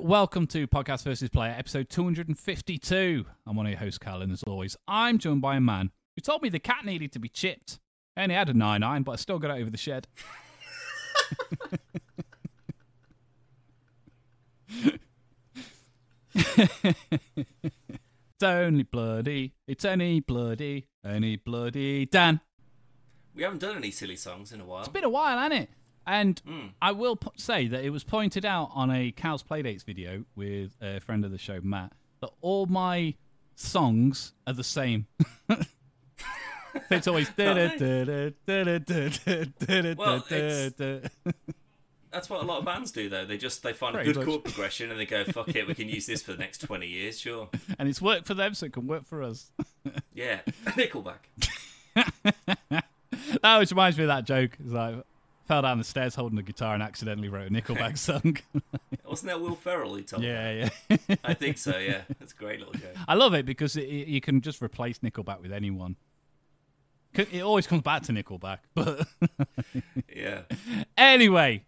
Welcome to Podcast versus Player, episode 252. I'm one of your hosts, Cal, and as always, I'm joined by a man who told me the cat needed to be chipped. And he had a 9 9, but I still got it over the shed. it's only bloody, it's only bloody, only bloody Dan. We haven't done any silly songs in a while. It's been a while, hasn't it? And hmm. I will p- say that it was pointed out on a Cal's Playdates video with a friend of the show, Matt, that all my songs are the same. it's always. Well, it's- That's what a lot of bands do, though. They just they find Pretty a good much. chord progression and they go, "Fuck it, we can use this for the next twenty years." Sure, and it's worked for them, so it can work for us. yeah. Nickelback. That always reminds me of that joke. It's like, fell down the stairs holding a guitar and accidentally wrote a Nickelback song. Wasn't that Will Ferrell who told? that? yeah, yeah. I think so. Yeah, that's a great little joke. I love it because it, you can just replace Nickelback with anyone. It always comes back to Nickelback, but Yeah. anyway,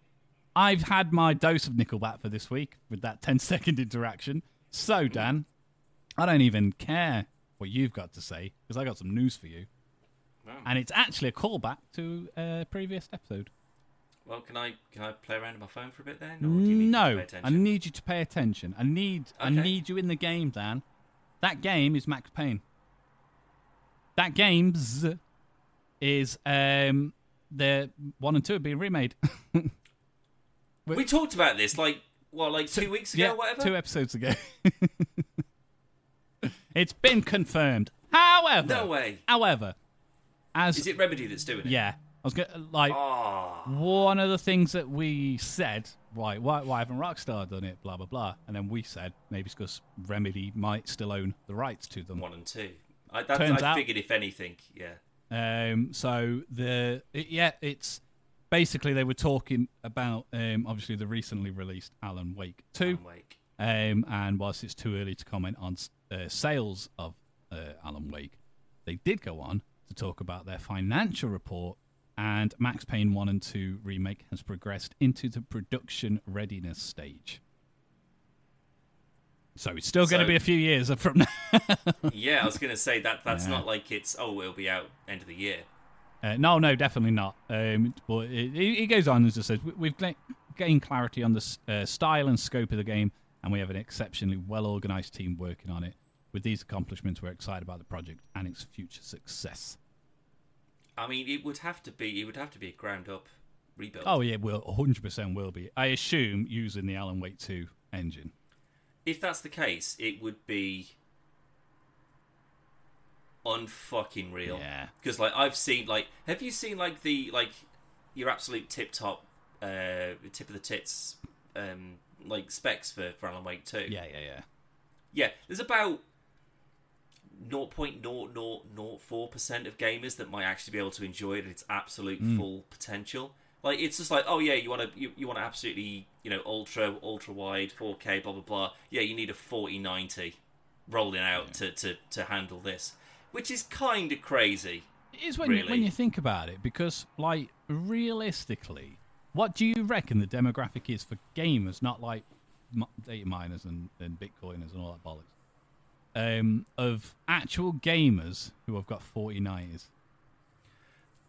I've had my dose of Nickelback for this week with that 10 second interaction. So, Dan, I don't even care what you've got to say because I got some news for you. Wow. And it's actually a callback to a previous episode. Well, can I can I play around on my phone for a bit then? Or do you need to No, I need you to pay attention. I need, I need you in the game, Dan. That game is Max Payne. That game's is um the one and two are being remade. We talked about this like what, like two weeks ago, yeah, or whatever. two episodes ago. it's been confirmed. However, No way. However, as Is it Remedy that's doing it? yeah, was gonna like Oh, one of the things that we said, right, why, why haven't Rockstar done it? Blah blah blah, and then we said maybe it's because Remedy might still own the rights to them. one and two. I, that, Turns I out- figured if anything, yeah. Um, so the it, yeah, it's basically they were talking about um, obviously the recently released Alan Wake two, Alan Wake. um, and whilst it's too early to comment on uh, sales of uh, Alan Wake, they did go on to talk about their financial report. And Max Payne 1 and 2 remake has progressed into the production readiness stage. So it's still going to be a few years from now. Yeah, I was going to say that that's Yeah. not like it's oh it'll be out end of the year. Uh, no, no, definitely not. Um, but it, it goes on and just says "We- we've gained clarity on the uh, style and scope of the game, and we have an exceptionally well organized team working on it. With these accomplishments, we're excited about the project and its future success. I mean, it would have to be it would have to be a ground up rebuild. Oh yeah, will 100% will be. I assume using the Alan Wake 2 engine. If that's the case, it would be unfucking real. Yeah. Because like I've seen like have you seen like the like your absolute tip top uh tip of the tits um like specs for, for Alan Wake 2? Yeah, yeah, yeah. Yeah, there's about 0.0004% of gamers that might actually be able to enjoy it at its absolute Hmm. full potential. Like it's just like, oh yeah, you want to you, you want to absolutely, you know, ultra ultra wide 4K blah blah blah. Yeah, you need a 4090 rolling out to, to to handle this, which is kind of crazy. It is when you, when you think about it, because like realistically, what do you reckon the demographic is for gamers, not like data miners and, and bitcoiners and all that bollocks? Um, of actual gamers who have got 49ers.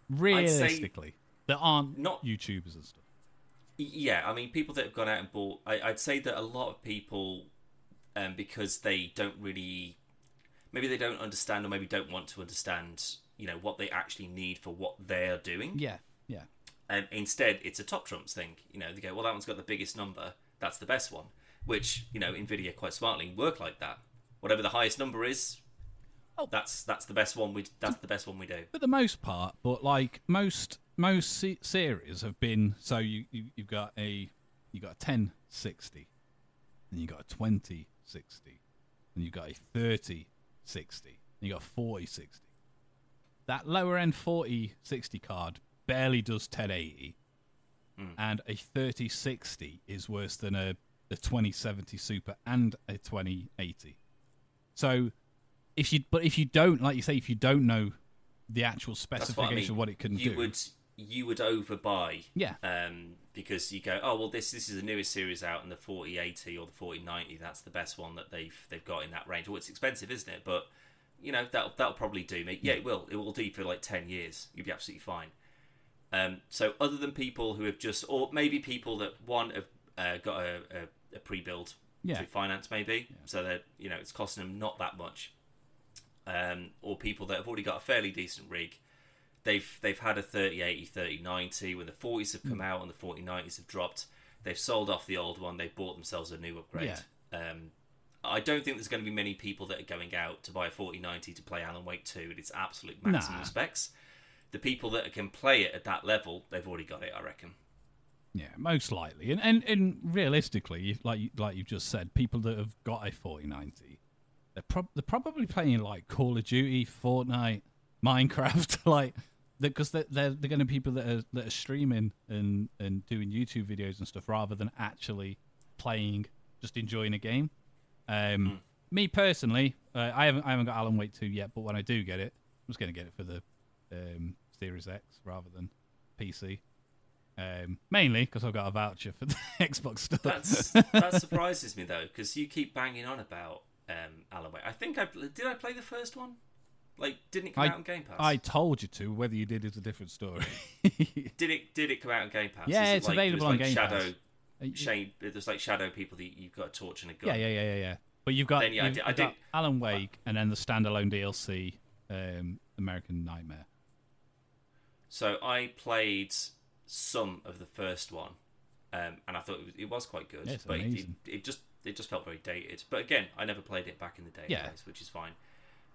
Realistically, that aren't Not- YouTubers and stuff. Yeah, I mean, people that have gone out and bought. I, I'd say that a lot of people, um, because they don't really, maybe they don't understand, or maybe don't want to understand, you know, what they actually need for what they're doing. Yeah, yeah. And instead, it's a top trumps thing. You know, they go, well, that one's got the biggest number. That's the best one. Which you know, Nvidia quite smartly work like that. Whatever the highest number is, Oh. that's that's the best one. We that's the best one we do. for the most part, but like most most se- series have been so you, you you've got a you got a ten sixty, and you got a twenty sixty, and you got a thirty sixty, and you got a forty sixty. That lower end forty sixty card barely does ten eighty, hmm. and a thirty sixty is worse than a a twenty seventy super and a twenty eighty. So if you but if you don't like you say if you don't know the actual That's what I specification mean. of what it can you do would you would overbuy. Yeah. Um, because you go, oh well, this this is the newest series out, and the forty eighty or the forty ninety, that's the best one that they've they've got in that range. Well, it's expensive, isn't it? But you know that'll that'll probably do me. Yeah, it will. It will do for like ten years. You'll be absolutely fine. Um, so other than people who have just, or maybe people that one have uh, got a, a, a pre-build Yeah. through finance, maybe, so that you know it's costing them not that much, um, or people that have already got a fairly decent rig. They've they've had a 3080, 3090 when the 40s have come out and the 4090s have dropped. They've sold off the old one. They've bought themselves a new upgrade. Um, I don't think there's going to be many people that are going out to buy a 4090 to play Alan Wake 2 at its absolute maximum Nah. specs. The people that can play it at that level, they've already got it, I reckon. Yeah, most likely, and and, and realistically, like you- like you've just said, people that have got a forty ninety, they're prob- they're probably playing like Call of Duty, Fortnite, Minecraft, like because they're they're, they're going to be people that are that are streaming and and doing YouTube videos and stuff rather than actually playing, just enjoying a game. Um, Me personally, uh, I haven't I haven't got Alan Wake two yet, but when I do get it, I'm just going to get it for the um, Series X rather than PC. Um, mainly because I've got a voucher for the Xbox stuff. That's that surprises me though, because you keep banging on about um, Alan Wake. I think I did. I play the first one. Like, didn't it come I- out on Game Pass? I told you to. Whether you did is a different story. Did it? Did it come out on Game Pass? Yeah, Is it it's like, available on like Game Shadow, Pass. Uh, Shane, there's like shadow people that you've got a torch and a gun. yeah, yeah, yeah, yeah, yeah. But you've got, Then, yeah, you've, did- you've got did- Alan Wake and then the standalone DLC, um, American Nightmare. So I played some of the first one, um, and I thought it was, it was quite good. Yeah, but it, it, it just it just felt very dated. But again, I never played it back in the day, Yeah. guys, which is fine.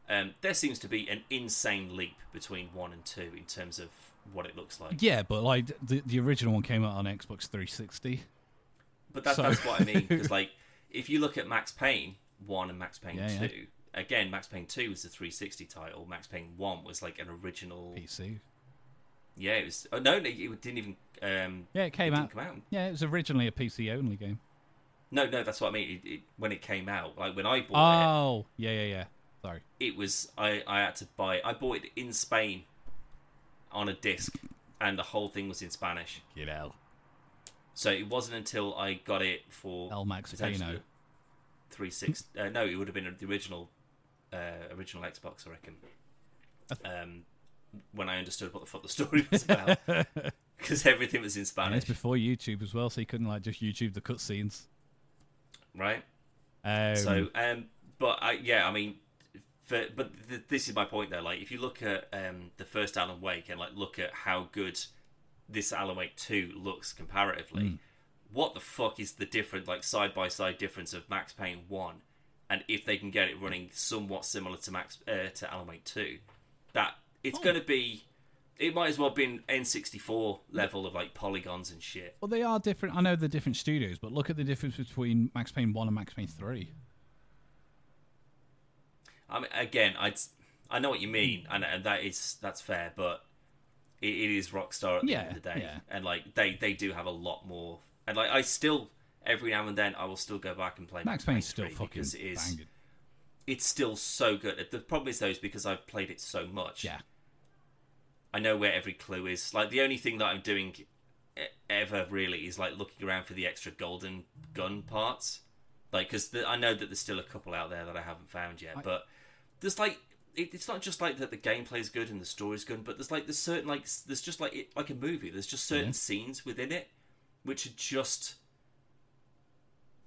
Um, there seems to be an insane leap between one and two in terms of what it looks like. Yeah, but like the the original one came out on Xbox 360. But that, So- that's what I mean. Because like, if you look at Max Payne one and Max Payne Yeah, two, again, Max Payne two was the 360 title. Max Payne one was like an original. PC. Yeah, it was. Oh no, it didn't even. Um, Yeah, it came it out. come out. Yeah, it was originally a PC only game. No, no, that's what I mean. It, it, when it came out, like when I bought it Oh, yeah, yeah, yeah. Sorry. it, was I, I had to buy. I bought it in Spain on a disc, and the whole thing was in Spanish. Get out. So it wasn't until I got it for El Max potentially Payno. 360. Uh, no, it would have been the original, uh, original Xbox, I reckon. Um, when I understood what the fuck the story was about, because everything was in And Spanish, it's before YouTube as well, so you couldn't like just YouTube the cutscenes. right? Um, so, um, but I, yeah, I mean, for, but th- this is my point though. Like, if you look at um, the first Alan Wake and like look at how good this Alan Wake Two looks comparatively, Mm. what the fuck is the different like side by side difference of Max Payne One, and if they can get it running somewhat similar to Max uh, to Alan Wake Two, that it's Oh. going to be. It might as well have been N64 level of like polygons and shit. well, they are different. I know they're different studios, but look at the difference between Max Payne one and Max Payne three. I mean, again, I I know what you mean, and, and that is that's fair, but it, it is Rockstar at the end of the day, yeah. and like they they do have a lot more, and like I still every now and then I will still go back and play Max Payne's still 3 fucking because it is banging. it's still so good. The problem is though is because I've played it so much. Yeah, I know where every clue is. Like the only thing that I'm doing ever really is like looking around for the extra golden gun parts. Like because I know that there's still a couple out there that I haven't found yet, I- but there's like it, it's not just like that the gameplay's good and the story's good, but there's like there's certain like there's just like it, like a movie. There's just certain Yeah. scenes within it which are just.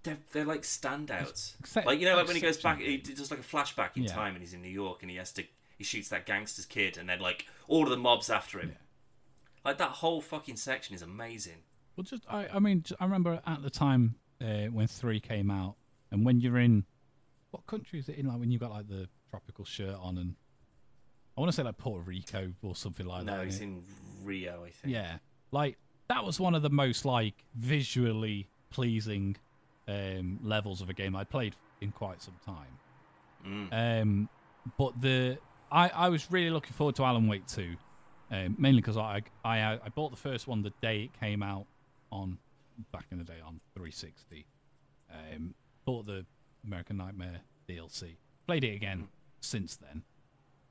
They're, they're like standouts. Except- like you know, like when he goes back, he does like a flashback in Yeah. time, and he's in New York, and he has to he shoots that gangster's kid, and then like all of the mobs after him. Yeah. Like that whole fucking section is amazing. Well, just I, I mean, I remember at the time uh, when three came out, and when you're in, what country is it in? Like when you got like the tropical shirt on, and I want to say like Puerto Rico or something like that. no, that. he's innit? in Rio, I think. Yeah, like that was one of the most like visually pleasing um, levels of a game I played in quite some time. Mm. Um, but the I, I was really looking forward to Alan Wake 2, um, mainly because I, I I bought the first one the day it came out on back in the day on 360. Um, bought the American Nightmare DLC, played it again since then,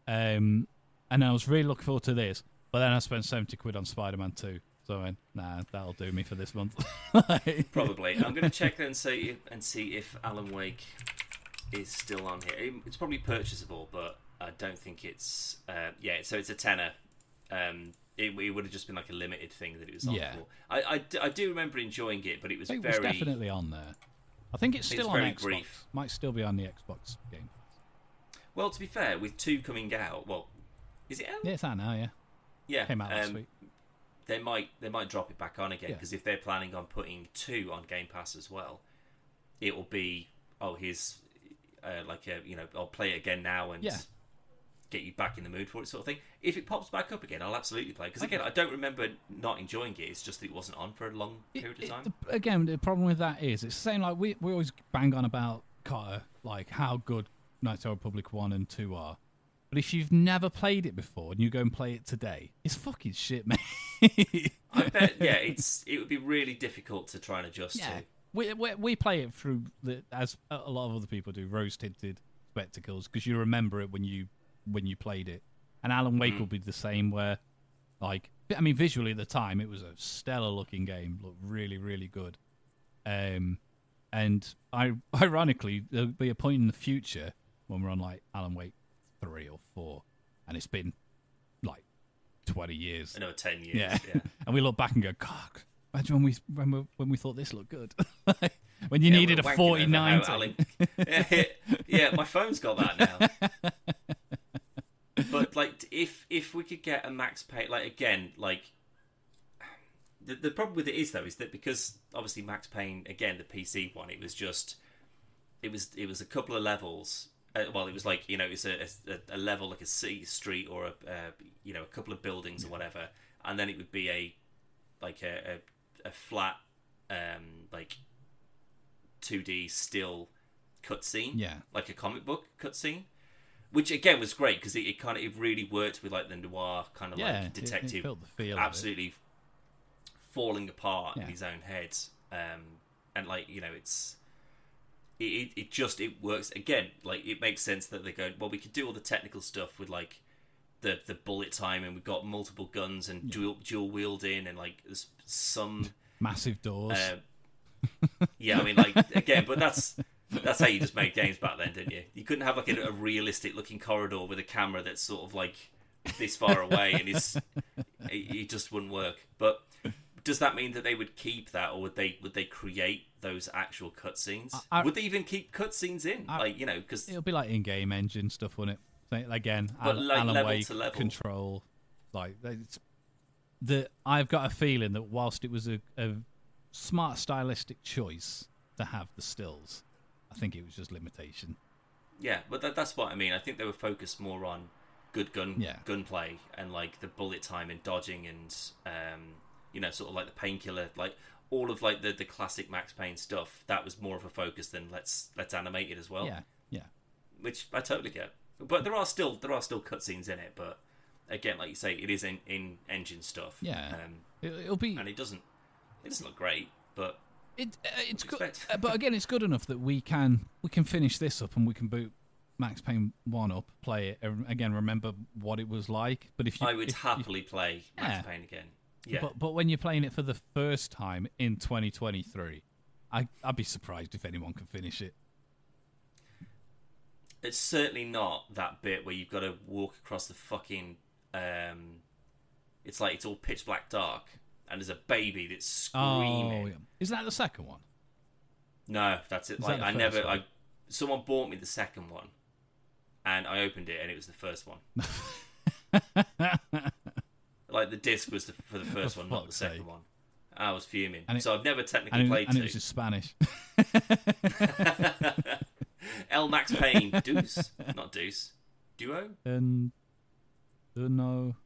um, and I was really looking forward to this. But then I spent seventy quid on Spider Man Two. So I went, nah, that'll do me for this month. Probably. I'm going to check and see and see if Alan Wake is still on here. It's probably purchasable, but I don't think it's. Uh, yeah, so it's a tenner. Um, it, it would have just been like a limited thing that it was on Yeah. for. I, I I do remember enjoying it, but it was it very. was definitely on there. I think it's It's still on very Xbox. brief. Might still be on the Xbox game. Well, to be fair, with two coming out, well, is it out? Yeah, it's out now. Yeah, Yeah, came out last um, week. They might they might drop it back on again Yeah. because if they're planning on putting two on Game Pass as well, it will be oh here's uh, like a you know I'll play it again now and Yeah. Get you back in the mood for it sort of thing. If it pops back up again, I'll absolutely play because again I don't remember not enjoying it. It's just that it wasn't on for a long period it- of time. the- again, the problem with that is it's the same. Like we we always bang on about KOTOR, like how good Knights of the Republic one and two are. But if you've never played it before and you go and play it today, it's fucking shit, man. I bet yeah it's it would be really difficult to try and adjust yeah, to. we, we we play it through the as a a lot of other people do, rose tinted spectacles because you remember it when you when you played it. And Alan Wake Mm. will be the same, where like I mean, visually at the time it was a stellar looking game, looked really really good. Um, and I ironically there'll be a point in the future when we're on like Alan Wake three or four, and it's been like twenty years. Another ten years. Yeah. yeah. and we look back and go, God, imagine when we when we, when we thought this looked good. when you Yeah, needed a forty nine. Alan- yeah, yeah, my phone's got that now. But like, if if we could get a max pay, like again, like the the problem with it is though is that because obviously Max Payne again the PC one, it was just it was it was a couple of levels. Uh, well, it was like you know it's a, a, a level like a city street or a uh, you know a couple of buildings or whatever, and then it would be a like a a, a flat um like 2D still cutscene, Yeah. like a comic book cutscene, which again was great because it, it kind of it really worked with like the noir kind of Yeah, like it- it detective, feel it. absolutely falling apart Yeah. in his own head, um, and like you know it's. It, it, it just it works again like it makes sense that they go well we could do all the technical stuff with like the the bullet time and we've got multiple guns and dual dual wielding and like there's some Massive doors. uh, yeah, I mean, like again, but that's that's how you just made games back then, didn't you? You couldn't have like a, a realistic looking corridor with a camera that's sort of like this far away, and it's it, it just wouldn't work. But does that mean that they would keep that, or would they would they create those actual cutscenes? Would they even keep cutscenes in, I- like you know, because It'll be like in-game engine stuff, won't it? Again, But Al- like Alan level Wake to level. control, like it's the. I've got a feeling that whilst it was a, a smart stylistic choice to have the stills, I think it was just limitation. Yeah, but that, that's what I mean. I think they were focused more on good gun Yeah. gunplay and like the bullet time and dodging and um, you know sort of like the painkiller, like all of like the the classic Max Payne stuff. That was more of a focus than let's let's animate it as well, Yeah, yeah, which I totally get. But there are still there are still cutscenes in it, but again, like you say, it is in, in engine stuff. yeah. um, it, it'll be. and it doesn't it doesn't look great, but It, uh, it's good, uh, but again, it's good enough that we can we can finish this up and we can boot Max Payne one up, play it and again, remember what it was like. But if you, I would if- if- happily play Max Yeah. Payne again. Yeah, But but when you're playing it for the first time in 2023, I I'd be surprised if anyone can finish it. it's certainly not that bit where you've got to walk across the fucking um it's like it's all pitch black dark and there's a baby that's screaming. Oh, yeah. is that the second one? no that's it. Is like that i never one? i someone bought me the second one and i opened it and it was the first one. Like the disc was the, for the first For one not the second sake. one. I was fuming. And it- so i've never technically And it, played and it was just Spanish. l max payne. Deuce. Not deuce. Duo? And uh, no,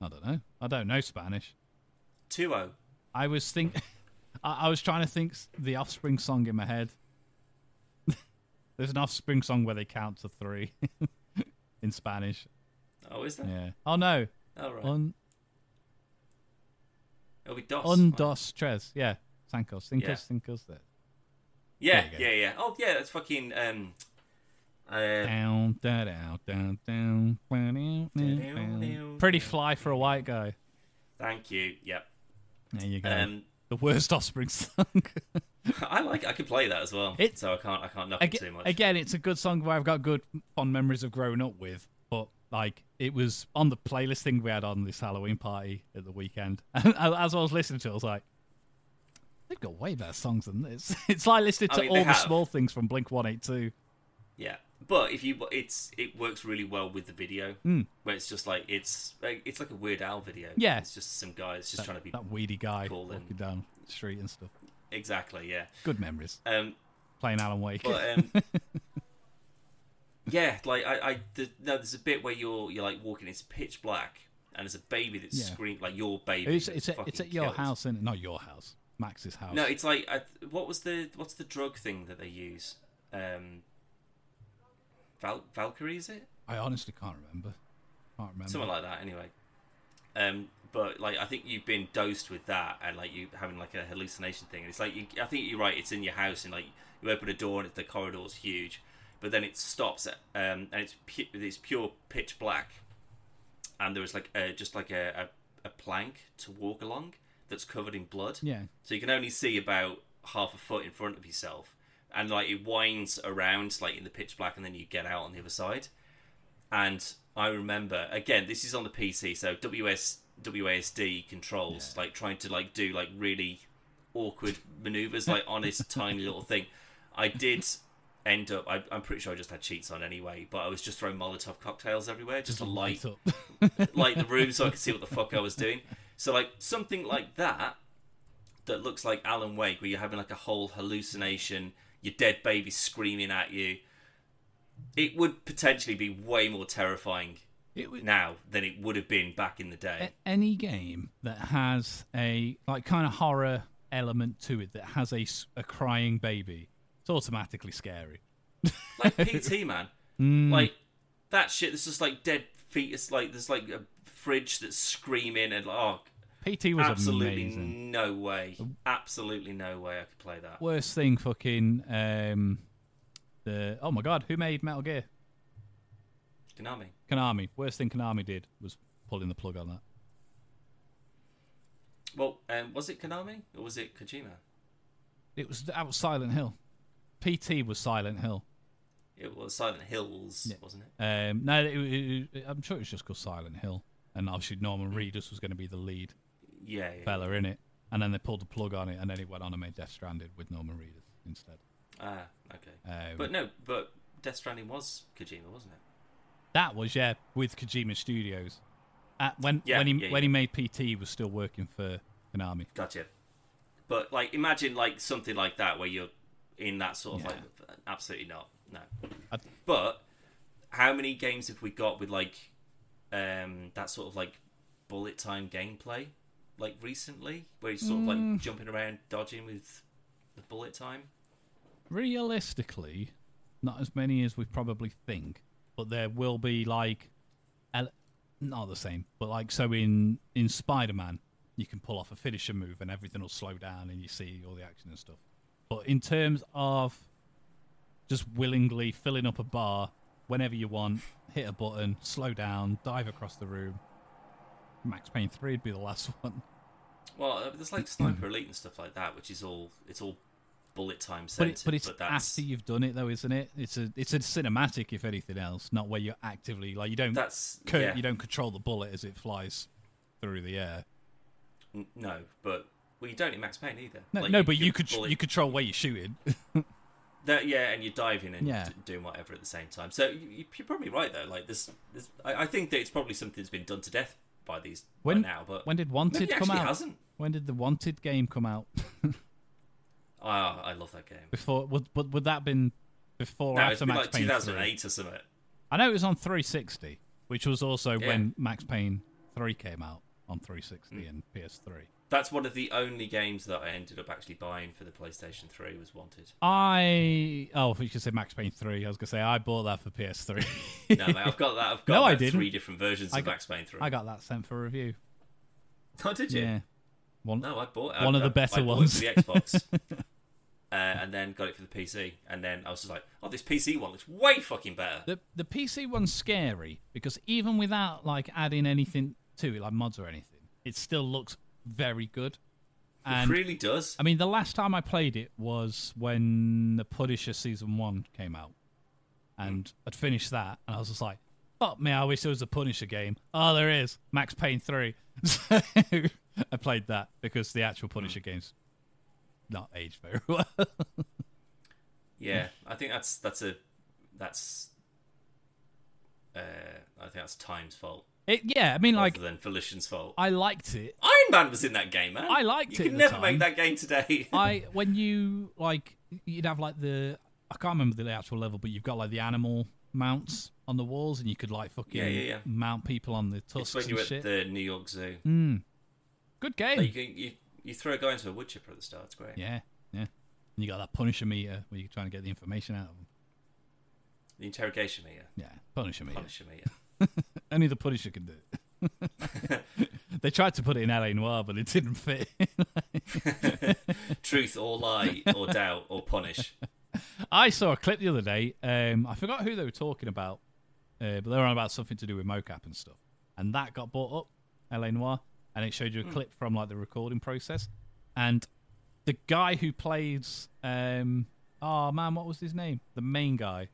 I don't know. I don't know Spanish. 2-0 I was think, I, I was trying to think the Offspring song in my head. There's an Offspring song where they count to three in Spanish. oh is there Yeah. Oh no. oh right Un It'll be DOS. un right? dos tres. Yeah. Sancos. Cincos. Yeah. Cincos. There. Yeah, yeah, yeah. Oh, yeah. That's fucking. Um, Uh. Pretty fly for a white guy. thank you. Yep. There you go. Um, the worst Offspring song. I like. I can play that as well. It- so I can't. I can't knock it too again, much. again, it's a good song where I've got good fond memories of growing up with. But like, it was on the playlist thing we had on this Halloween party at the weekend. And as I was listening to it, I was like, they've got way better songs than this. It's like listening I to mean, all the have. small things from Blink One Eight Two. Yeah, but if you, it's it works really well with the video, Hmm. where it's just like it's like, it's like a Weird Al video. Yeah. it's just some guys just trying to be That weedy guy cool walking and- down the street and stuff. exactly. Yeah. Good memories Um, playing Alan Wake. but um, yeah, like I, I the, no, there's a bit where you're you're like walking. It's pitch black, and there's a baby that's Yeah. screaming like your baby. it's it's, at, it's at your killed. house, and not your house, Max's house. No, it's like I, what was the what's the drug thing that they use? Um, Val- Valkyrie is it? I honestly can't remember. Can't remember. something like that anyway. Um but like i think you've been dosed with that and like you having like a hallucination thing. And it's like you, i think you're right it's in your house and like you open a door and the corridor's huge. But then it stops at, um and it's pu- it's pure pitch black. And there is like a, just like a, a, a plank to walk along that's covered in blood. Yeah, so you can only see about half a foot in front of yourself and like it winds around like in the pitch black and then you get out on the other side and i remember again this is on the pc so ws wasd controls like trying to like do like really awkward maneuvers like on this tiny little thing i did end up I, i'm pretty sure i just had cheats on anyway but i was just throwing molotov cocktails everywhere just to light up. light the room so I could see what the fuck I was doing. So like something like that that looks like Alan Wake, where you're having like a whole hallucination, your dead baby screaming at you. It would potentially be way more terrifying was, now than it would have been back in the day. any game that has a like kind of horror element to it that has a, a crying baby, it's automatically scary. Like PT man, Mm. like that shit. There's just like dead fetus. Like there's like a fridge that's screaming and like, oh, PT was absolutely amazing. no way, absolutely no way I could play that. Worst thing, fucking um, the oh my god, who made Metal Gear? Konami. Konami. Worst thing Konami did was pulling the plug on that. Well, um, was it Konami or was it Kojima? It was that was Silent Hill. PT was Silent Hill. It was Silent Hills, Yeah. wasn't it? Um, no, it, it, it- I'm sure it was just called Silent Hill, and obviously Norman Reedus was going to be the lead Yeah, yeah. fella in it, and then they pulled the plug on it, and then it went on and made Death Stranded with Norman Reedus instead. Ah, okay. Um, But no, but Death Stranding was Kojima, wasn't it? that was yeah with Kojima Studios. At, when Yeah, when he yeah, when yeah. he made PT, he was still working for Konami. Gotcha. But like, imagine like something like that where you're in that sort of Yeah. like, absolutely not, no. I- But how many games have we got with like um that sort of like bullet time gameplay, like recently, where you're sort of Mm. like jumping around, dodging with the bullet time? Realistically, not as many as we probably think, but there will be like, ele- not the same, but like so in in Spider Man, you can pull off a finisher move and everything will slow down and you see all the action and stuff. But in terms of just willingly filling up a bar whenever you want, hit a button, slow down, dive across the room. Max Payne three would be the last one. Well, uh, there's like Sniper Elite and stuff like that, which is all it's all bullet time But, it, but it's that's after you've done it, though, isn't it? It's a it's a cinematic, if anything else, not where you're actively like you don't that's co- yeah. you don't control the bullet as it flies through the air. No, but well, you don't in Max Payne either. No, Like, no, but you could bullet- you control where you're shooting. That, yeah, and you're diving and Yeah. d- doing whatever at the same time. So you, you're probably right though. Like this, this I, I think that it's probably something that's been done to death by these When- by now. But when did Wanted come out? hasn't. When did the Wanted game come out? Ah, I love that game. Before would would, would that been before or No, after Max like Payne 3? 2008 or something. I know it was on 360, which was also Yeah. when Max Payne 3 came out on 360 Mm. and PS3. That's one of the only games that I ended up actually buying for the PlayStation 3 was Wanted. I oh, you could say Max Payne 3. I was gonna say I bought that for PS3. No, mate, I've got that. I've got No, I didn't. three different versions I of got- Max Payne 3. I got that sent for review. Oh, did you? Yeah. One, No, I bought One I, of the better I bought it ones. for the Xbox. uh, and then got it for the PC, and then I was just like, oh, this PC one looks way fucking better. The the PC one's scary because even without like adding anything to it, like mods or anything, it still looks very good. it really does. I mean, the last time I played it was when the Punisher season one came out, and I'd finished that, and I was just like, "Fuck me! I wish there was a Punisher game." Oh, there is Max Payne three. So I played that because the actual Punisher game's not aged very well. Yeah, I think that's that's a that's uh, I think that's Time's fault it, yeah, I mean, rather like than Volition's fault. I liked it. Iron Man was in that game, man. I liked you it You can never time. make that game today. I when you like you'd have like the I can't remember the actual level, but you've got like the animal mounts on the walls, and you could like fucking Yeah, yeah, yeah. mount people on the it's tusks when and you're at shit. the New York Zoo. Mm. Good game. Like, you, you you throw a guy into a wood chipper at the start. It's great. Yeah, yeah. And you got that Punisher meter where you're trying to get the information out of them. The interrogation meter, Yeah, Punisher meter. Punisher meter. Only the Punisher can do it. they tried to put it in LA Noire, but it didn't fit. Truth or lie or doubt or punish. I saw a clip the other day. Um, I forgot who they were talking about, uh, but they were on about something to do with mocap and stuff. And that got brought up, LA Noire, and it showed you a clip from like the recording process. And the guy who plays, um, oh man, what was his name? The main guy,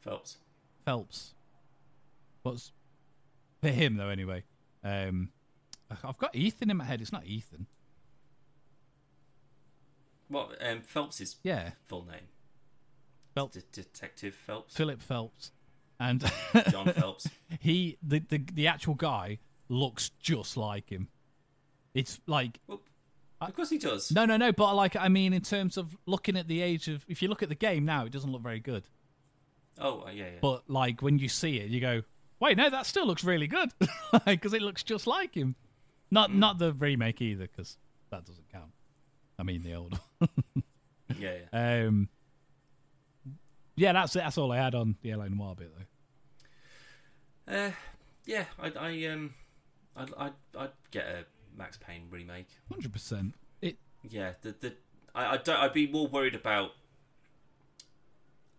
Phelps. Phelps. What's for him though? Anyway, um, I've got Ethan in my head. It's not Ethan. What? Um, Phelps' Yeah, full name? Phelps. De- Detective Phelps. Philip Phelps, and John Phelps. he the, the the actual guy looks just like him. It's like Well, of course he does. no, no, no. But like, I mean, in terms of looking at the age of, if you look at the game now, it doesn't look very good. Oh, uh, yeah, yeah. But like when you see it, you go, wait, no, that still looks really good because it looks just like him. Not not the remake either, because that doesn't count. I mean the old. one. yeah, yeah. um, yeah, that's it. That's all I had on the LA Noire bit though. Uh, yeah, I, I um, I'd, I'd, I'd get a Max Payne remake. Hundred percent. It Yeah, the the I, I don't. I'd be more worried about.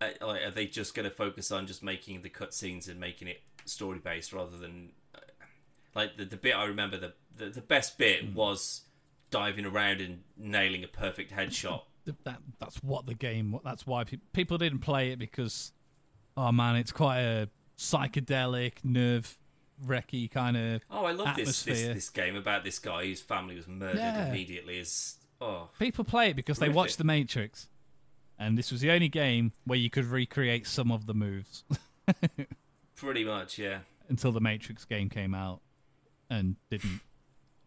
Uh, like, are they just going to focus on just making the cutscenes and making it story based rather than uh, like the the bit I remember the the, the best bit was diving around and nailing a perfect headshot. th- that that's what the game. That's why pe- people didn't play it because, oh man, it's quite a psychedelic, nerve wrecky kind of. Oh, I love this, this this game about this guy whose family was murdered Yeah. immediately. Is oh People play it because they watched The Matrix, and this was the only game where you could recreate some of the moves pretty much yeah. until the Matrix game came out and didn't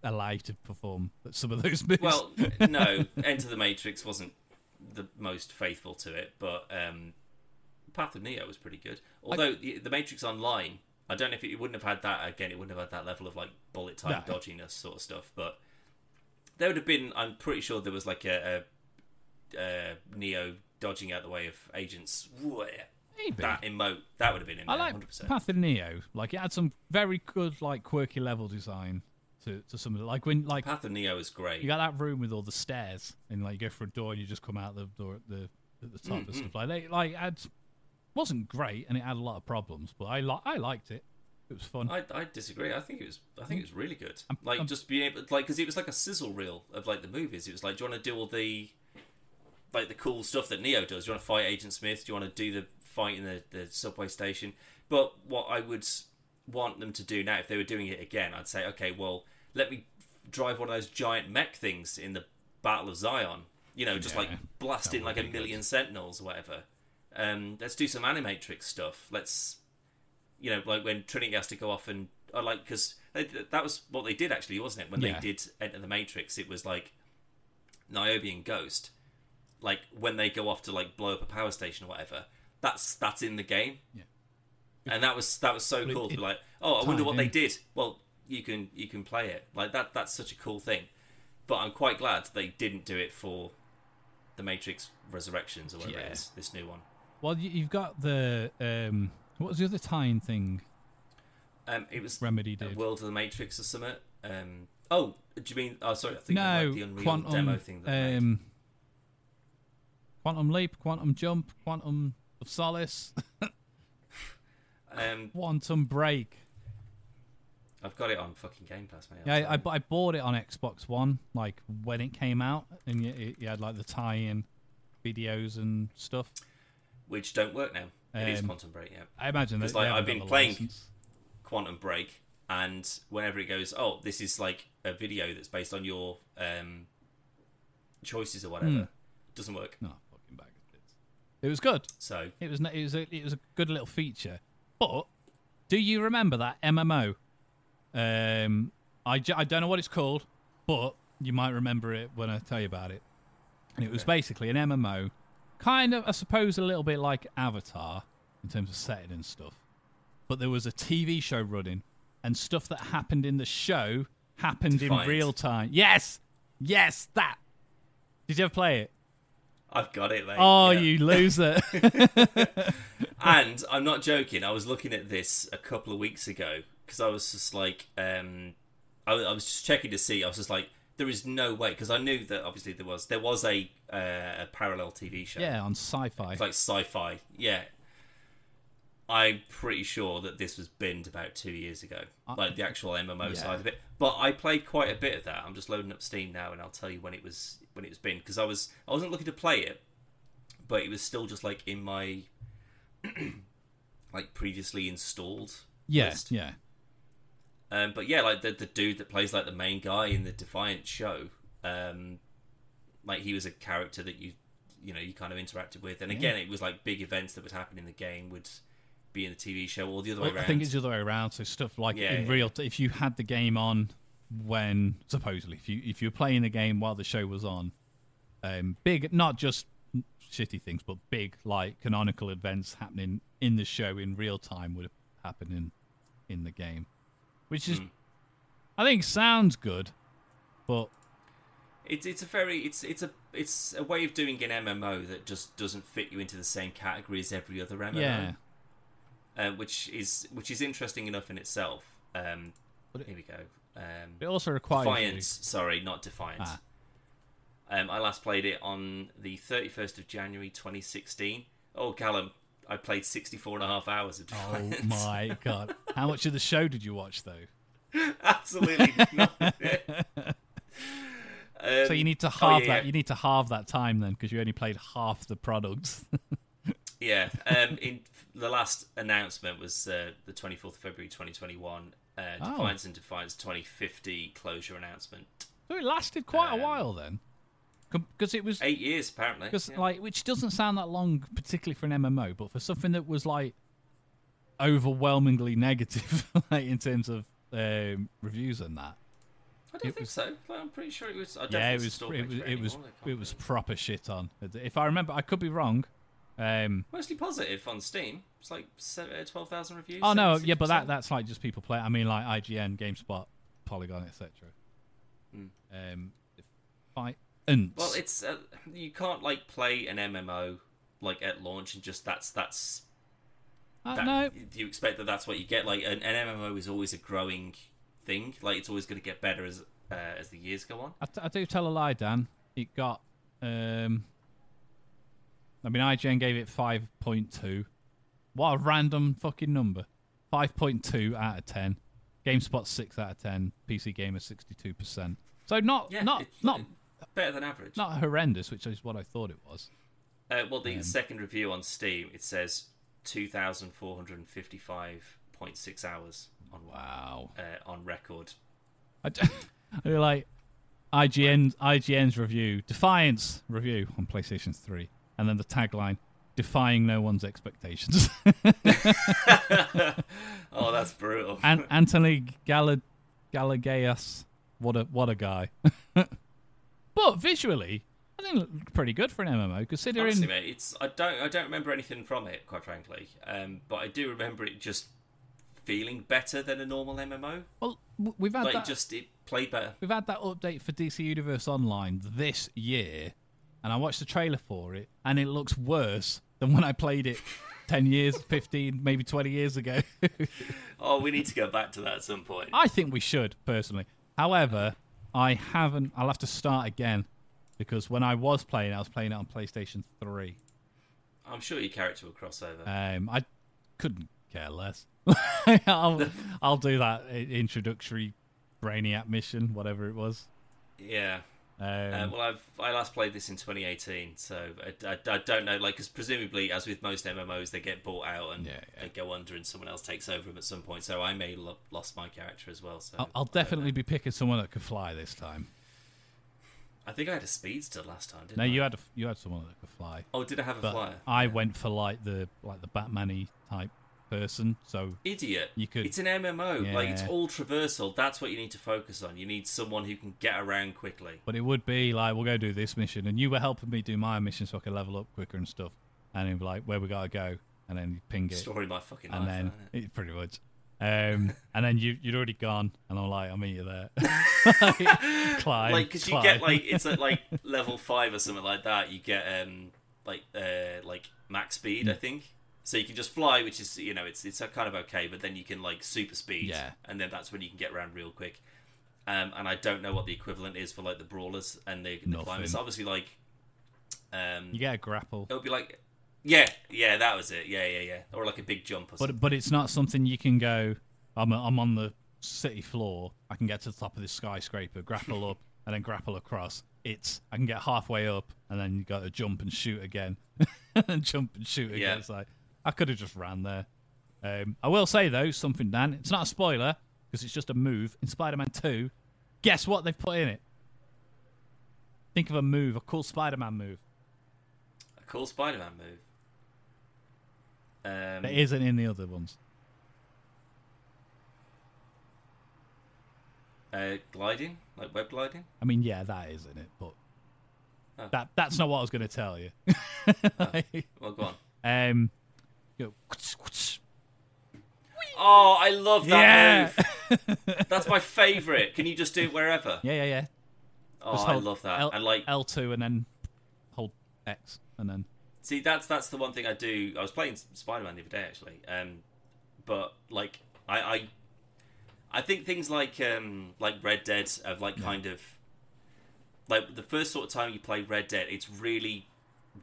allow you to perform some of those moves. Well, no, Enter the Matrix wasn't the most faithful to it, but um, Path of Neo was pretty good. Although the, the Matrix Online, I don't know if it, it wouldn't have had that again. It wouldn't have had that level of like bullet time No. dodginess sort of stuff. But there would have been. I'm pretty sure there was like a, a, a Neo dodging out the way of agents. Maybe. That emote that would have been in I there, like 100%. Path of Neo. Like it had some very good, like quirky level design to to some of it. Like when like Path of Neo is great. you got that room with all the stairs, and like you go through a door and you just come out the door at the at the top and Mm-hmm. stuff like that. Like it had, wasn't great, and it had a lot of problems, but I li- I liked it. It was fun. I, I disagree. I think it was. I think it was really good. Um, like just being able, like, because it was like a sizzle reel of like the movies. It was like, do you want to do all the, like the cool stuff that Neo does? Do you want to fight Agent Smith? Do you want to do the fight in the the subway station? But what I would want them to do now, if they were doing it again, I'd say, okay, well, let me drive one of those giant mech things in the Battle of Zion. You know, just Yeah, like blast that in would like a be good. million Sentinels or whatever. Um, let's do some Animatrix stuff. Let's you know, like when Trinity has to go off and I like because that was what they did actually, wasn't it? When Yeah. they did Enter the Matrix, it was like Niobe and Ghost, like when they go off to like blow up a power station or whatever. That's that's in the game, Yeah. and that was that was so it- cool to it be like, oh, I wonder what they did. Well, you can you can play it like that. That's such a cool thing. But I'm quite glad they didn't do it for the Matrix Resurrections or whatever Yeah. it is. This new one. well, you, you've got the um, what was the other tying thing Um, it was Remedy did? World of the Matrix or something. Um, oh, do you mean? Oh, sorry, I think no, like the Unreal Quantum. demo thing. That um, Quantum Leap, Quantum Jump, Quantum of Solace, Um, Quantum Break. I've got it on fucking Game Pass, mate. Yeah, I, I bought it on Xbox One, like when it came out, and you, you had like the tie-in videos and stuff. which don't work now. It is Um, Quantum Break, yeah. I imagine that It's like I've been playing- license. Quantum Break, and whenever it goes, oh, this is like a video that's based on your um, choices or whatever, Hmm. doesn't work. No, fucking bag of bits. It was good. So It was. It was. A, it was a good little feature. But do you remember that MMO? Um, I, I don't know what it's called, but you might remember it when I tell you about it. And it was Okay. basically an MMO, kind of, I suppose, a little bit like Avatar in terms of setting and stuff. But there was a TV show running, and stuff that happened in the show happened Defiant. in real time. Yes, yes, that. Did you ever play it? I've got it, mate. Oh, yeah. you loser! And I'm not joking. I was looking at this a couple of weeks ago because I was just like, um, I, I was just checking to see. I was just like, there is no way because I knew that obviously there was there was a uh, a parallel TV show. yeah, on Sci-Fi. It's like sci-fi. Yeah. I'm pretty sure that this was binned about two years ago, like the actual MMO Yeah. side of it. But I played quite a bit of that. I'm just loading up Steam now, and I'll tell you when it was when it was binned because I was I wasn't looking to play it, but it was still just like in my like previously installed. Yeah, list. yeah. Um, but yeah, like the the dude that plays like the main guy in the Defiant show, um, like he was a character that you you know you kind of interacted with, and again, it was like big events that would happen in the game would be in the TV show or the other way around. I think it's the other way around. So stuff like Yeah, in yeah. real, t- if you had the game on when supposedly if you if you were playing the game while the show was on, um, big not just shitty things, but big like canonical events happening in the show in real time would happen in in the game, which is Hmm. I think sounds good, but It's it's a very it's it's a it's a way of doing an MMO that just doesn't fit you into the same category as every other MMO. yeah, uh, which is which is interesting enough in itself. Um, it- here we go. Um, it also requires you- Defiance, sorry, not Defiance. Ah. Um, I last played it on the 31st of January 2016. Oh, Callum, I played 64 and a half hours of Defiance. Oh my god! How much of the show did you watch though? Absolutely nothing. Um, So you need to oh, yeah, that. You need to halve that time then, because you only played half the product. Yeah. Um, in the last announcement was uh, the 24th of February 2021. Uh, Oh. Defiance and Defiance 2050 closure announcement. so it lasted quite Um, a while then, because it was Eight years, apparently. because Yeah. like which doesn't sound that long, particularly for an MMO, but for something that was like overwhelmingly negative, like in terms of um, reviews and that. I don't it think was- so. Like, I'm pretty sure it was. I Yeah, it was it was it was anyone, I can't it was proper shit on. If I remember, I could be wrong. Um, mostly positive on Steam. It's like uh, twelve thousand reviews. oh no, 76%. yeah, but that that's like just people play. I mean, like IGN, GameSpot, Polygon, etc. Hmm. Um, fight and Well, it's uh, you can't like play an MMO like at launch and just that's that's uh, that, no, Do you expect that that's what you get? Like an, an MMO is always a growing thing. Like it's always going to get better as uh, as the years go on. I, t- I do tell a lie, Dan. It got. Um, I mean, IGN gave it five point two. What a random fucking number. Five point two out of ten. GameSpot six out of ten. PC Gamer sixty two percent. So not Yeah, not not better than average. not horrendous, which is what I thought it was. Uh, well, the Um, second review on Steam it says two thousand four hundred and fifty-five point six hours on Wow. uh, on record. I, d- I like IGN IGN's review, Defiance review on PlayStation Three, and then the tagline, defying no one's expectations. oh, that's brutal. An- Anthony Gall- Gallegos, what a what a guy. but visually, I think it looked pretty good for an MMO, considering. Honestly, mate, it's I don't I don't remember anything from it, quite frankly. Um, but I do remember it just feeling better than a normal MMO. well, we've had Like that. just it played better. We've had that update for DC Universe Online this year, and I watched the trailer for it, and it looks worse than when I played it 10 years, 15, maybe 20 years ago. Oh, we need to go back to that at some point. I think we should, personally. However, I haven't, I'll have to start again because when I was playing, I was playing it on PlayStation Three. I'm sure your character will cross over. Um, I couldn't care less. I'll I'll do that introductory Brainiac mission, whatever it was. yeah. Um, Uh, well, I've I last played this in 2018, so I, I, I don't know. Like, because presumably, as with most MMOs, they get bought out and Yeah, yeah. they go under, and someone else takes over them at some point. So I may lo- lost my character as well. So I'll, I'll definitely be picking someone that could fly this time. I think I had a speedster last time. Didn't No, I? you had a, you had someone that could fly, Oh, did I have a but flyer? I went for like the like the Batman-y type person. So Idiot. You could- It's an MMO. Like it's all traversal. That's what you need to focus on. You need someone who can get around quickly. But it would be like, we'll go do this mission, and you were helping me do my mission so I could level up quicker and stuff. And it'd be like, where we gotta go, and then you ping it, Story my fucking and life. then that, it? it, pretty much. Um, and then you you'd already gone, and I'm like, I'll meet you there. climb, like because you get like it's at like level five or something like that. You get um like uh like max speed. I think. So you can just fly, which is you know it's it's kind of okay, but then you can like super speed, Yeah. and then that's when you can get around real quick. Um, and I don't know what the equivalent is for like the brawlers and the, the climbers. Obviously, like um, you get a grapple, it would be like yeah, yeah, that was it, yeah, yeah, yeah, or like a big jump or something. but but it's not something you can go. I'm I'm on the city floor. I can get to the top of this skyscraper, grapple up, and then grapple across. It's I can get halfway up, and then you got to jump and shoot again, and jump and shoot again. Yeah. It's like I could have just ran there. Um, I will say though something, Dan. It's not a spoiler because it's just a move in Spider-Man Two. Guess what they've put in it? Think of a move, a cool Spider-Man move a cool Spider-Man move. Um, that isn't in the other ones. uh, gliding, like web gliding. I mean, yeah, that is in it, but Oh. that that's not what I was going to tell you. Well, go on. um, go, Oh, I love that yeah, move. That's my favourite. Can you just do it wherever? yeah, yeah, yeah. Oh, Just I love that. L, and like, L two and then hold X and then see, that's that's the one thing I do. I was playing Spider Man the other day actually, um, but like, I, I, I think things like um, like Red Dead have like kind of like the first sort of time you play Red Dead, it's really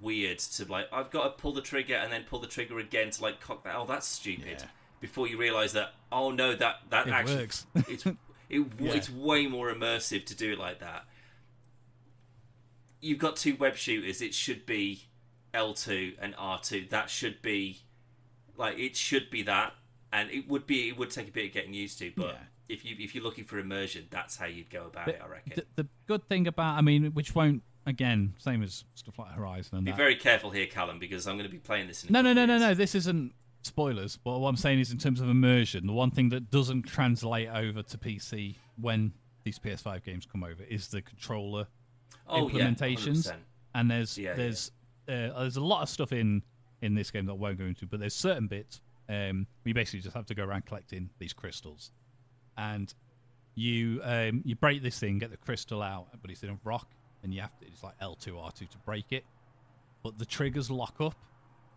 weird to like I've got to pull the trigger and then pull the trigger again to like cock that. Oh, that's stupid. Yeah. Before you realise that, oh no, that that It actually works. it's it, Yeah. it's way more immersive to do it like that. You've got two web shooters. It should be L2 and R2. That should be like it should be that, and it would be it would take a bit of getting used to. But Yeah. if you if you're looking for immersion, that's how you'd go about it. I reckon. the, the good thing about I mean, which won't again same as stuff like Horizon and Be that. very careful here, Callum, because I'm going to be playing this. In No, no, no, no, no. This isn't spoilers. But what I'm saying is, in terms of immersion, the one thing that doesn't translate over to PC when these PS5 games come over is the controller Oh yeah, implementations. 100%. and there's Yeah, there's Uh, there's a lot of stuff in in this game that I won't go into, but there's certain bits. Um, you basically just have to go around collecting these crystals, and you um, you break this thing, get the crystal out, but it's in a rock, and you have to. It's like L two R two to break it, but the triggers lock up,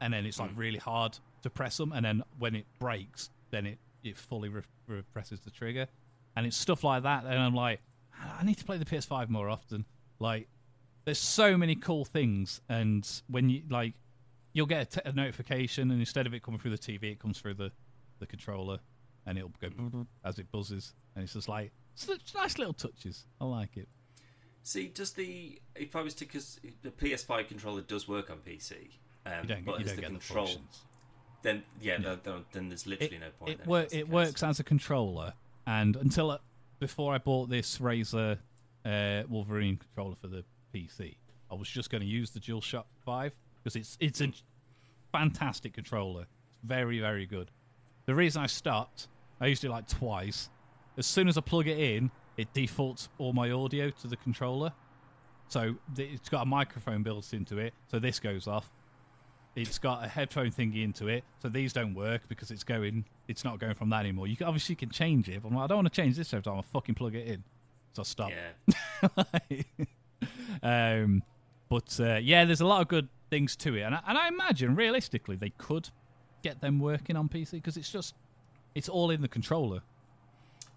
and then it's like hmm. really hard to press them, and then when it breaks, then it it fully re- represses the trigger, and it's stuff like that. And I'm like, I need to play the PS5 more often. Like, there's so many cool things, and when you like, you'll get a, t- a notification, and instead of it coming through the TV, it comes through the the controller, and it'll go hmm. as it buzzes, and it's just like it's nice little touches. I like it. See, does the if I was to because the PS5 controller does work on PC, um, You don't but you don't the get control, the functions. then yeah, Then, then, then there's literally it, no point. It, wor- it works as a controller, and until uh, before I bought this Razer uh, Wolverine controller for the PC, I was just going to use the DualShock Five because it's it's a fantastic controller. It's very very good. The reason I stopped, I used it like twice. As soon as I plug it in, it defaults all my audio to the controller. So it's got a microphone built into it, so this goes off. It's got a headphone thingy into it, so these don't work because it's going. It's not going from that anymore. You can, obviously can change it, but like, I don't want to change this every time. I fucking plug it in, so I stop. Yeah, um, but uh, yeah, there's a lot of good things to it, and I, and I imagine realistically they could get them working on PC because it's just it's all in the controller.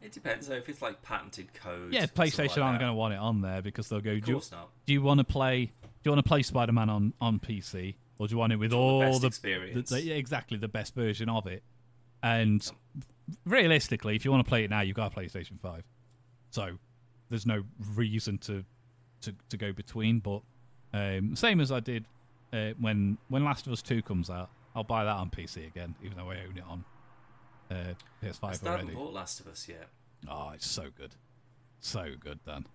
It depends though if it's like patented code. Yeah, PlayStation like aren't going to want it on there because they'll go. Of Do you, course not. do you want to play? Do you want to play Spider Man on on PC, or do you want it with you want the all best the, experience? the- the- yeah, exactly the best version of it? And realistically, if you want to play it now, you've got a PlayStation Five, so there's no reason to to, to go between. But um, same as I did uh, when when Last of Us Two comes out, I'll buy that on PC again, even though I own it on uh, I PS5 still already. haven't bought Last of Us yet. Oh, it's so good, so good, Dan.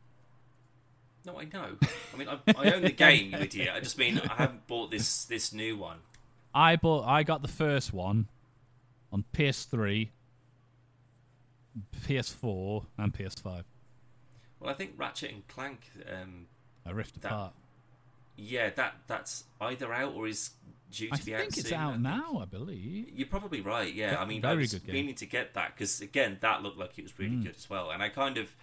No, I know. I mean, I, I own the game, you idiot. I just mean I haven't bought this this new one. I bought. I got the first one on PS3, PS4, and PS5. Well, I think Ratchet and Clank. Um, I ripped That- apart. Yeah, that that's either out or is due to I be out I think it's soon, out think. now. I believe. You're probably right. Yeah, Ve- I mean, I was good game. meaning to get that because again, that looked like it was really Mm. good as well, and I kind of,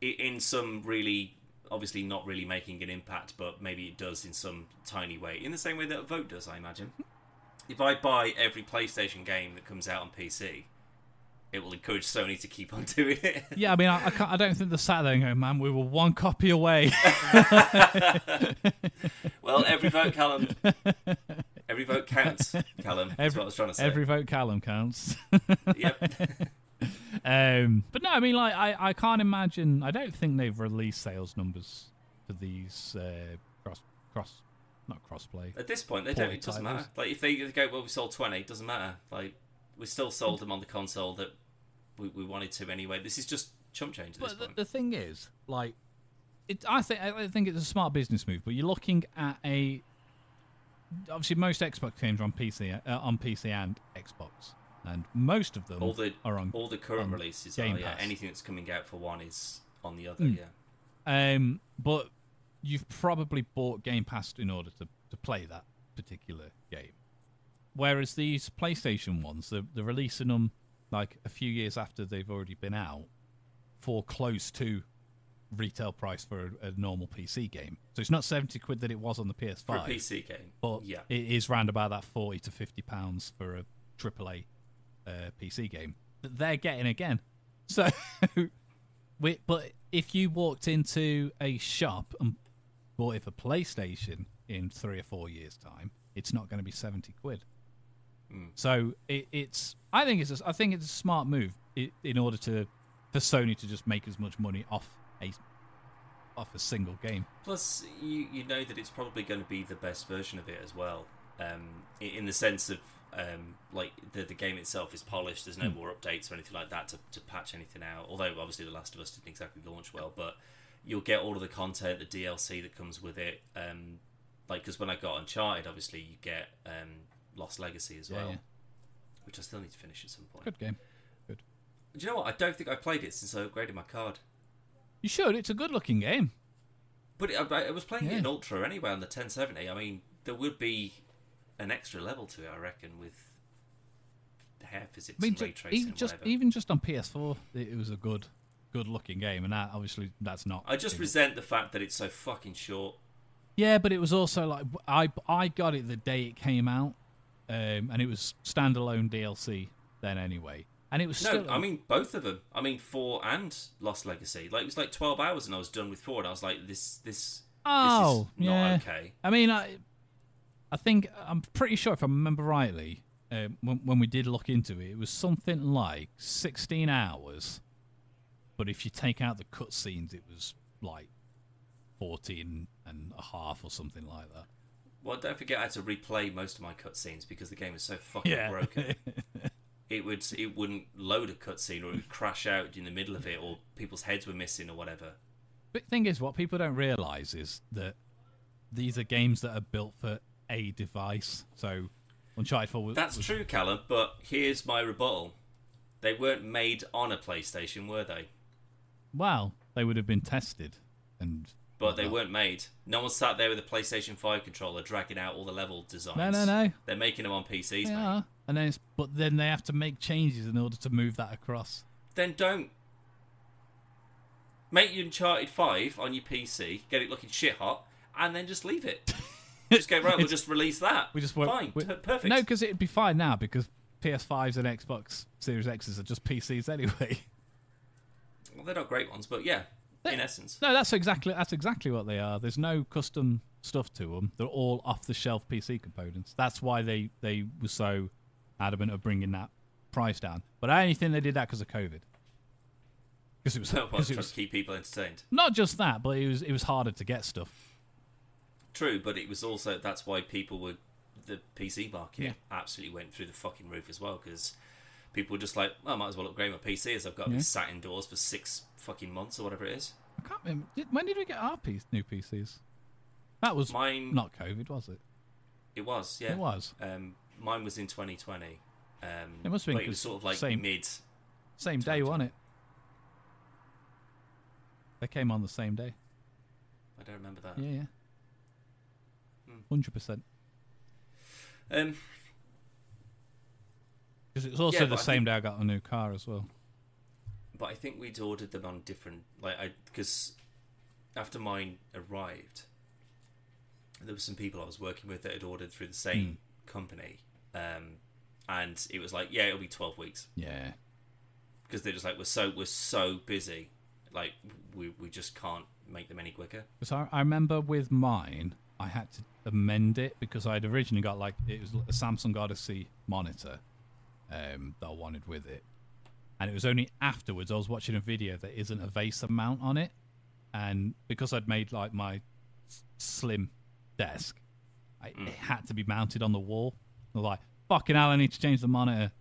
in some really, obviously not really making an impact, but maybe it does in some tiny way, in the same way that a vote does, I imagine. If I buy every PlayStation game that comes out on PC, it will encourage Sony to keep on doing it. Yeah, I mean, I, I, can't, I don't think they're sat there and going, "Man, we were one copy away." well, every vote, Callum. Every vote counts, Callum. That's Every- what I was trying to say. Every vote Callum counts. Yep. um, but no, I mean, like, I, I can't imagine. I don't think they've released sales numbers for these uh, cross cross, not crossplay. At this point, they don't. It doesn't titles. matter. Like if they go, well, we sold twenty. It doesn't matter. Like we still sold them on the console that we, we wanted to anyway. This is just chump change at this But the, point. the thing is, like, it, I think I think it's a smart business move. But you're looking at a obviously most Xbox games are on PC uh, on PC and Xbox, and most of them all the are on. all the current releases Game are yeah. Pass. Anything that's coming out for one is on the other. Mm. Yeah. Um, but you've probably bought Game Pass in order to, to play that particular game. Whereas these PlayStation ones, they're, they're releasing them like a few years after they've already been out for close to retail price for a, a normal PC game. So it's not 70 quid that it was on the PS5. For a PC game. But yeah. it is round about that 40 to 50 pounds for a AAA uh, PC game that they're getting again. So, we, but if you walked into a shop and bought it for PlayStation in three or four years' time, it's not going to be 70 quid. Mm. So it, it's, I think it's, a, I think it's a smart move in order to, for Sony to just make as much money off a, off a single game. Plus, you you know that it's probably going to be the best version of it as well. Um, in the sense of um, like the the game itself is polished. There's no Hmm. more updates or anything like that to, to patch anything out. Although obviously The Last of Us didn't exactly launch well, but you'll get all of the content, the DLC that comes with it. Um, like because when I got Uncharted, obviously you get um, Lost Legacy as well, yeah. which I still need to finish at some point. Good game. Good. Do you know what? I don't think I played it since I upgraded my card. You should. It's a good looking game. But it, I, I was playing it in Ultra anyway on the 1070. I mean, there would be an extra level to it, I reckon, with the hair physics I mean, and ray tracing even and just whatever. even just on PS4, it, it was a good, good looking game, and that obviously that's not. I just resent the fact that it's so fucking short. yeah, but it was also like I I got it the day it came out, um, and it was standalone DLC then anyway, and it was No, still. I mean both of them. I mean four and Lost Legacy. Like it was like 12 hours and I was done with four, and I was like, this this oh this is not yeah. okay. I mean, I I think I'm pretty sure if I remember rightly, um, when when we did look into it, it was something like 16 hours, but if you take out the cutscenes, it was like 14 and a half or something like that. Well, don't forget I had to replay most of my cutscenes because the game is so fucking broken. it would it wouldn't load a cutscene or it would crash out in the middle of it or people's heads were missing or whatever. But thing is, what people don't realise is that these are games that are built for a device. So Uncharted 4 was, That's was- true, Callum, but here's my rebuttal. They weren't made on a PlayStation, were they? Well, they would have been tested, and But they weren't made. No one sat there with a PlayStation 5 controller dragging out all the level designs. no, no, no, They're making them on PCs, are. And then, it's, but then they have to make changes in order to move that across. Then don't. Make your Uncharted 5 on your PC, get it looking shit hot, and then just leave it. just go, right, we'll just release that. We just won't. Fine, we- perfect. No, because it'd be fine now because PS5s and Xbox Series X's are just PCs anyway. Well, they're not great ones, but yeah, in essence. No, that's exactly that's exactly what they are. There's no custom stuff to them. They're all off the shelf PC components. That's why they they were so adamant of bringing that price down. But I only think they did that because of COVID. Because it was, well, it was to keep people entertained. not just that, but it was it was harder to get stuff. True, but it was also that's why people were the PC market Yeah. absolutely went through the fucking roof as well because people were just like, well, I might as well upgrade my PC as I've got to Yeah. be sat indoors for six fucking months or whatever it is. I can't remember. Did, when did we get our piece, new PCs? That was Mine, not COVID, was it? it was, yeah, It was. Um, mine was in 2020. Um, It must have been but it was sort of like same- mid. Same day, wasn't it? They came on the same day. I don't remember that. Yeah, yeah. Hmm. Hundred percent. Um, Because it was also Yeah, the same think- day I got a new car as well. but I think we'd ordered them on different like I because after mine arrived, there were some people I was working with that had ordered through the same company, um, and it was like, yeah, it'll be twelve weeks Yeah. because they're just like we're so we're so busy, like we we just can't make them any quicker. Because I, I remember with mine, I had to amend it because I'd originally got like it was a Samsung Odyssey monitor um, that I wanted with it, and it was only afterwards I was watching a video that isn't a VESA mount on it, and because I'd made like my s- slim desk, I, it had to be mounted on the wall. I was like, "Fucking hell, I need to change the monitor."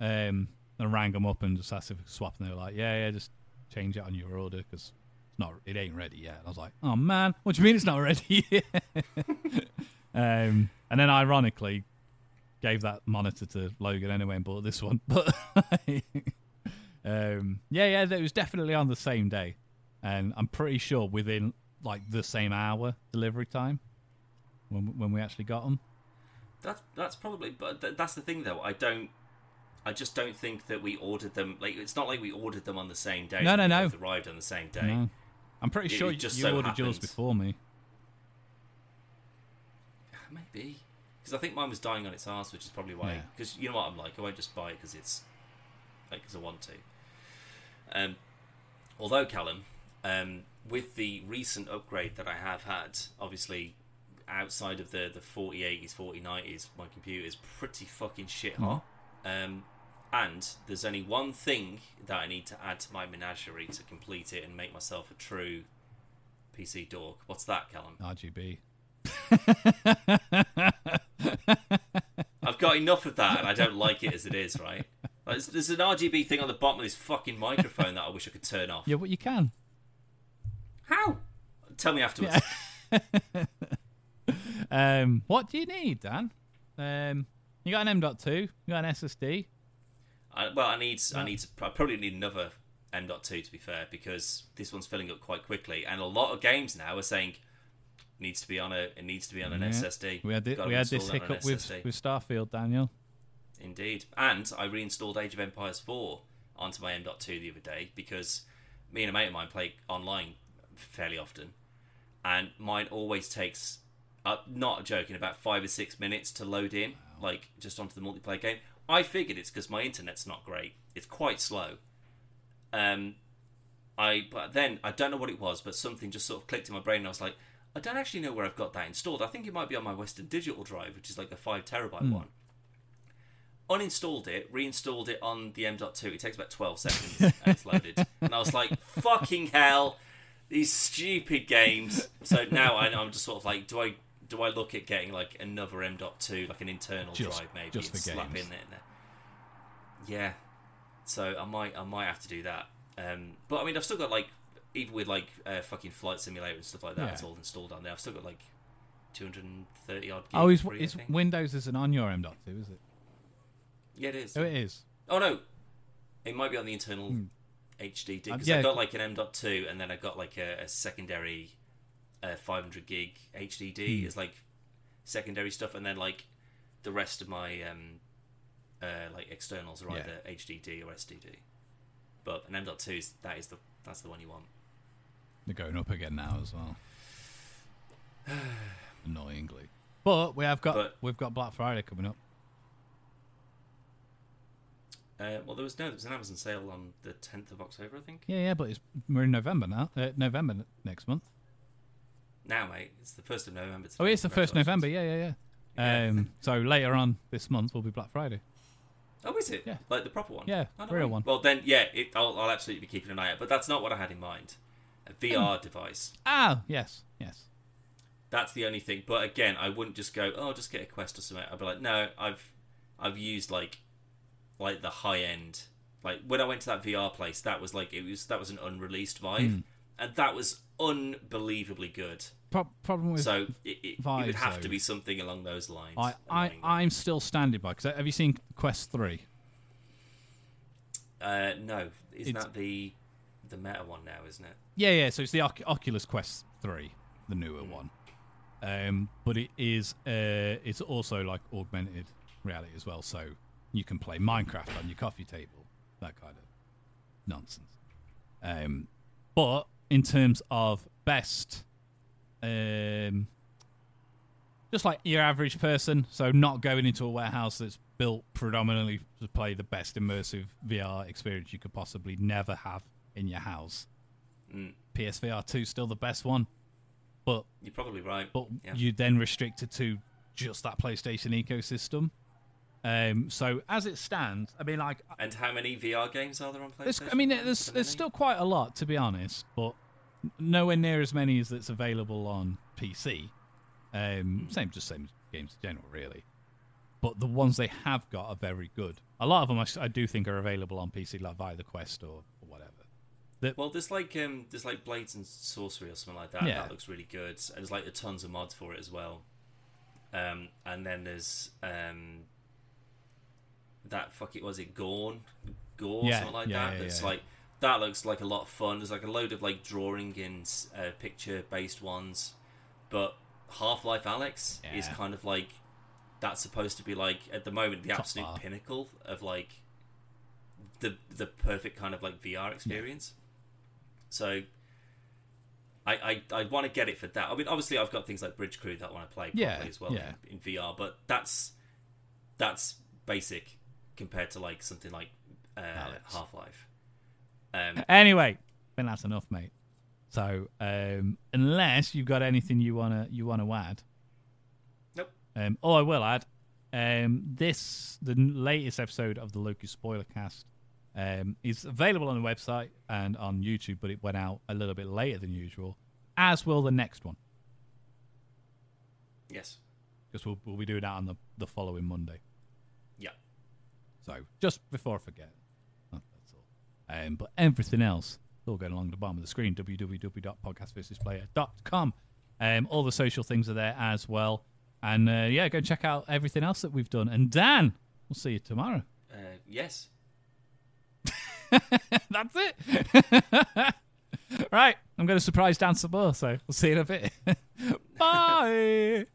Um, and I rang them up and just asked if we could swap, and they were like, "Yeah, yeah, just change it on your order because it's not, it ain't ready yet." And I was like, "Oh man, what do you mean it's not ready?" yet?" um, and then ironically, gave that monitor to Logan anyway and bought this one. But um, yeah, yeah, it was definitely on the same day, and I'm pretty sure within like the same hour delivery time when when we actually got them. That's that's probably, but th- that's the thing though. I don't, I just don't think that we ordered them. Like it's not like we ordered them on the same day. No, no, no. Arrived on the same day. No. I'm pretty It- sure it just you so ordered yours before me. Maybe because I think mine was dying on its ass, which is probably why. Yeah. Because you know what I'm like, I won't just buy it because it's like because I want to. Um, although Callum, um, with the recent upgrade that I have had, obviously outside of the the 4080s, 4090s, my computer is pretty fucking shit hot. Um, and there's only one thing that I need to add to my menagerie to complete it and make myself a true PC dork. What's that, Callum? RGB. Got enough of that, and I don't like it as it is. Right? Like, there's, there's an RGB thing on the bottom of this fucking microphone that I wish I could turn off. Yeah, but you can. How? Tell me afterwards. Um, what do you need, Dan? Um, you got an M.2, you got an SSD. I, well, I need, I need, to, I probably need another M.2 to be fair, because this one's filling up quite quickly, and a lot of games now are saying needs to be on a, it needs to be on an Yeah. SSD. We had we had this install it on an hiccup with SSD. with Starfield, Daniel. Indeed. And I reinstalled Age of Empires 4 onto my M.2 the other day because me and a mate of mine play online fairly often. And mine always takes, uh, not joking, about five or six minutes to load in, like just onto the multiplayer game. I figured it's because my internet's not great. It's quite slow. Um, I but then I don't know what it was, but something just sort of clicked in my brain, and I was like, I don't actually know where I've got that installed. I think it might be on my Western Digital drive, which is like a five terabyte one uninstalled it, reinstalled it on the M.2. It takes about 12 seconds and it's loaded. And I was like, fucking hell, these stupid games. So now I, I'm just sort of like, do I do I look at getting like another M.2, like an internal Just- drive maybe, just and slap games. in there? Yeah. So I might I might have to do that. Um, but I mean, I've still got like, even with like uh, fucking flight simulator and stuff like that, Yeah. it's all installed on there. I've still got like 230 odd. Oh, is, free, I is think. Windows isn't on your M.2, is it? yeah, it is. Oh, it is. Oh no, it might be on the internal HDD Uh, because yeah. I got like an M.2 and then I've got like a, a secondary uh, 500 gig HDD as like secondary stuff, and then like the rest of my um, uh, like externals are Yeah. either HDD or SDD. But an M.2 is that is the that's the one you want. They're going up again now as well. Annoyingly. But we have got But- we've got Black Friday coming up. Uh, well, there was no, there was an Amazon sale on the 10th of October, I think. Yeah, yeah, but it's, we're in November now. Uh, November n- next month. Now, mate, it's the first of November. Oh, it's the first November. Yeah, yeah, yeah. Yeah. Um, so later on this month will be Black Friday. Oh, is it? Yeah. Like the proper one? Yeah, Oh, real one. Well, then, yeah, it, I'll, I'll absolutely be keeping an eye out. But that's not what I had in mind. A VR device. Ah, yes, yes. That's the only thing. But again, I wouldn't just go, oh, just get a Quest or something. I'd be like, no, I've, I've used like, like the high end. Like when I went to that VR place, that was like it was that was an unreleased Vive, Hmm. and that was unbelievably good. Pro- problem with So it, it, it would have though. to be something along those lines. I, I I'm still standing by because have you seen Quest Three? Uh, no, isn't It's- that the the meta one now? Isn't it? Yeah, yeah. So it's the Oc- Oculus Quest Three, the newer one. Um, but it is uh, it's also like augmented reality as well. So you can play Minecraft on your coffee table, that kind of nonsense. Um, but in terms of best, um, just like your average person, so not going into a warehouse that's built predominantly to play the best immersive VR experience you could possibly never have in your house. Mm, PSVR 2 still the best one, but you're probably right. but Yeah. you then restricted to just that PlayStation ecosystem. Um, so as it stands, I mean, like, And how many VR games are there on PlayStation? I mean, there's there's still quite a lot to be honest, but nowhere near as many as that's available on PC. Um, same, just same games in general, really. But the ones they have got are very good. A lot of them I do think are available on PC, like via the Quest or, whatever. Well, there's like um, there's like Blades and Sorcery or something like that. Yeah. That looks really good. And there's like a tons of mods for it as well. Um, and then there's um, that fuck it was it Gorn, Gore Yeah, something like yeah, that. That's like that looks like a lot of fun. There's like a load of like drawing and uh, picture based ones, but Half Life Alyx is kind of like that's supposed to be like at the moment the Top absolute bar. pinnacle of like the the perfect kind of like VR experience. So I I, I want to get it for that. I mean, obviously I've got things like Bridge Crew that I want to play properly Yeah, as well yeah. in, in VR, but that's that's basic compared to like something like uh, Half Life. Um, Anyway, I think that's enough, mate. So, um, unless you've got anything you wanna you wanna add, Nope. Um, oh, I will add. Um, this the latest episode of the Loki spoiler cast um, is available on the website and on YouTube, but it went out a little bit later than usual. As will the next one, yes. because we'll we'll be doing that on the the following Monday. Yeah. So just before I forget, that's all. Um, but everything else, it's all going along the bottom of the screen. www.podcastversusplayer.com. Um, all the social things are there as well. And uh, yeah, go check out everything else that we've done. And Dan, we'll see you tomorrow. Uh, yes. That's it. right, I'm going to surprise Dan some more. So we'll see you in a bit. Bye.